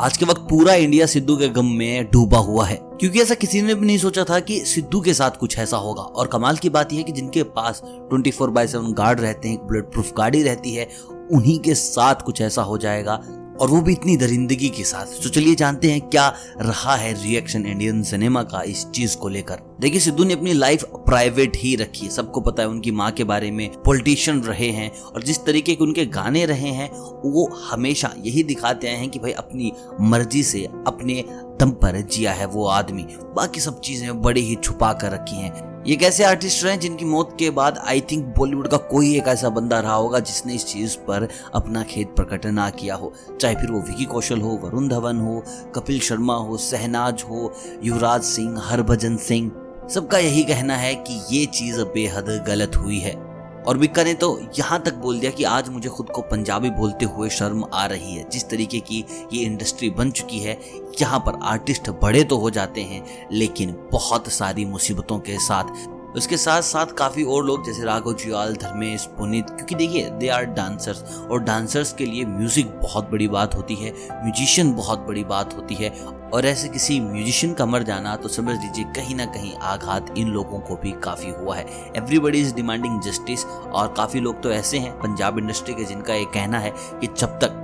आज के वक्त पूरा इंडिया सिद्धू के गम में डूबा हुआ है। क्योंकि ऐसा किसी ने भी नहीं सोचा था कि सिद्धू के साथ कुछ ऐसा होगा। और कमाल की बात यह है कि जिनके पास 24 फोर बाय सेवन गार्ड रहते हैं बुलेट प्रूफ गाड़ी रहती है, उन्हीं के साथ कुछ ऐसा हो जाएगा और वो भी इतनी दरिंदगी के साथ। तो चलिए जानते हैं क्या रहा है रिएक्शन इंडियन सिनेमा का इस चीज़ को लेकर। देखिए, सिद्धू ने अपनी लाइफ प्राइवेट ही रखी है। सबको पता है उनकी माँ के बारे में पॉलिटिशियन रहे हैं और जिस तरीके के उनके गाने रहे हैं, वो हमेशा यही दिखाते हैं कि भाई अपनी मर्ज़ी से, अपने दम पर जिया है वो आदमी। बाकी सब चीज़ें बड़े ही छुपा कर रखी हैं। ये कैसे आर्टिस्ट रहे जिनकी मौत के बाद आई थिंक बॉलीवुड का कोई एक ऐसा बंदा रहा होगा जिसने इस चीज़ पर अपना खेत प्रकट ना किया हो। चाहे फिर वो विकी कौशल हो, वरुण धवन हो, कपिल शर्मा हो, सहनाज हो, युवराज सिंह, हरभजन सिंह, सबका यही कहना है कि ये चीज़ बेहद गलत हुई है। और बिक्का ने तो यहाँ तक बोल दिया कि आज मुझे खुद को पंजाबी बोलते हुए शर्म आ रही है। जिस तरीके की ये इंडस्ट्री बन चुकी है, यहाँ पर आर्टिस्ट बड़े तो हो जाते हैं, लेकिन बहुत सारी मुसीबतों के साथ उसके साथ साथ काफ़ी और लोग, जैसे राघव जुयाल, धर्मेश, पुनीत, क्योंकि देखिए दे आर डांसर्स और डांसर्स के लिए म्यूज़िक बहुत बड़ी बात होती है म्यूजिशियन बहुत बड़ी बात होती है और ऐसे किसी म्यूजिशियन का मर जाना तो समझ लीजिए कहीं ना कहीं आघात इन लोगों को भी काफ़ी हुआ है। एवरीबडी इज़ डिमांडिंग जस्टिस और काफ़ी लोग तो ऐसे हैं पंजाब इंडस्ट्री के जिनका ये कहना है कि जब तक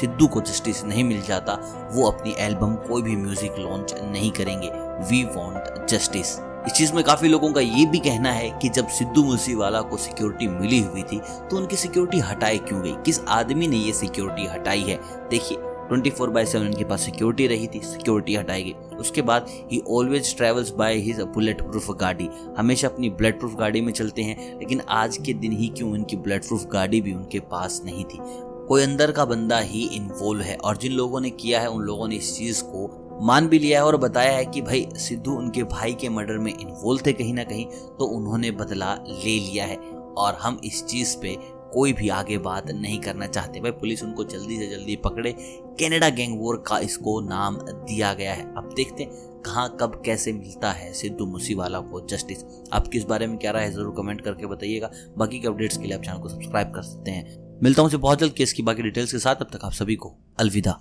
सिद्धू को जस्टिस नहीं मिल जाता, वो अपनी एल्बम कोई भी म्यूज़िक लॉन्च नहीं करेंगे। वी वॉन्ट जस्टिस इस चीज़ में काफ़ी लोगों का ये भी कहना है कि जब सिद्धू मूसेवाला को सिक्योरिटी मिली हुई थी तो उनकी सिक्योरिटी हटाई क्यों गई? किस आदमी ने ये सिक्योरिटी हटाई है? देखिए 24 फोर बाय सेवन उनके पास सिक्योरिटी रही थी, सिक्योरिटी हटाई गई। उसके बाद he always travels by his bulletproof गाड़ी। हमेशा अपनी बुलेट प्रूफ गाड़ी में चलते हैं, लेकिन आज के दिन ही क्यों उनकी बुलेट प्रूफ गाड़ी भी उनके पास नहीं थी? कोई अंदर का बंदा ही इन्वॉल्व है, और जिन लोगों ने किया है, उन लोगों ने इस चीज़ को मान भी लिया है और बताया है कि भाई, सिद्धू उनके भाई के मर्डर में इन्वॉल्व थे कहीं ना कहीं तो उन्होंने बदला ले लिया है। और हम इस चीज़ पे कोई भी आगे बात नहीं करना चाहते। भाई, पुलिस उनको जल्दी से जल्दी पकड़े। कनाडा गैंग वॉर का इसको नाम दिया गया है। अब देखते हैं कहाँ, कब, कैसे मिलता है सिद्धू मूसीवाला को जस्टिस आप किस बारे में क्या रहा है, ज़रूर कमेंट करके बताइएगा। बाकी के अपडेट्स के लिए आप चैनल को सब्सक्राइब कर सकते हैं। मिलता हूँ बहुत जल्द केस की बाकी डिटेल्स के साथ। अब तक आप सभी को अलविदा।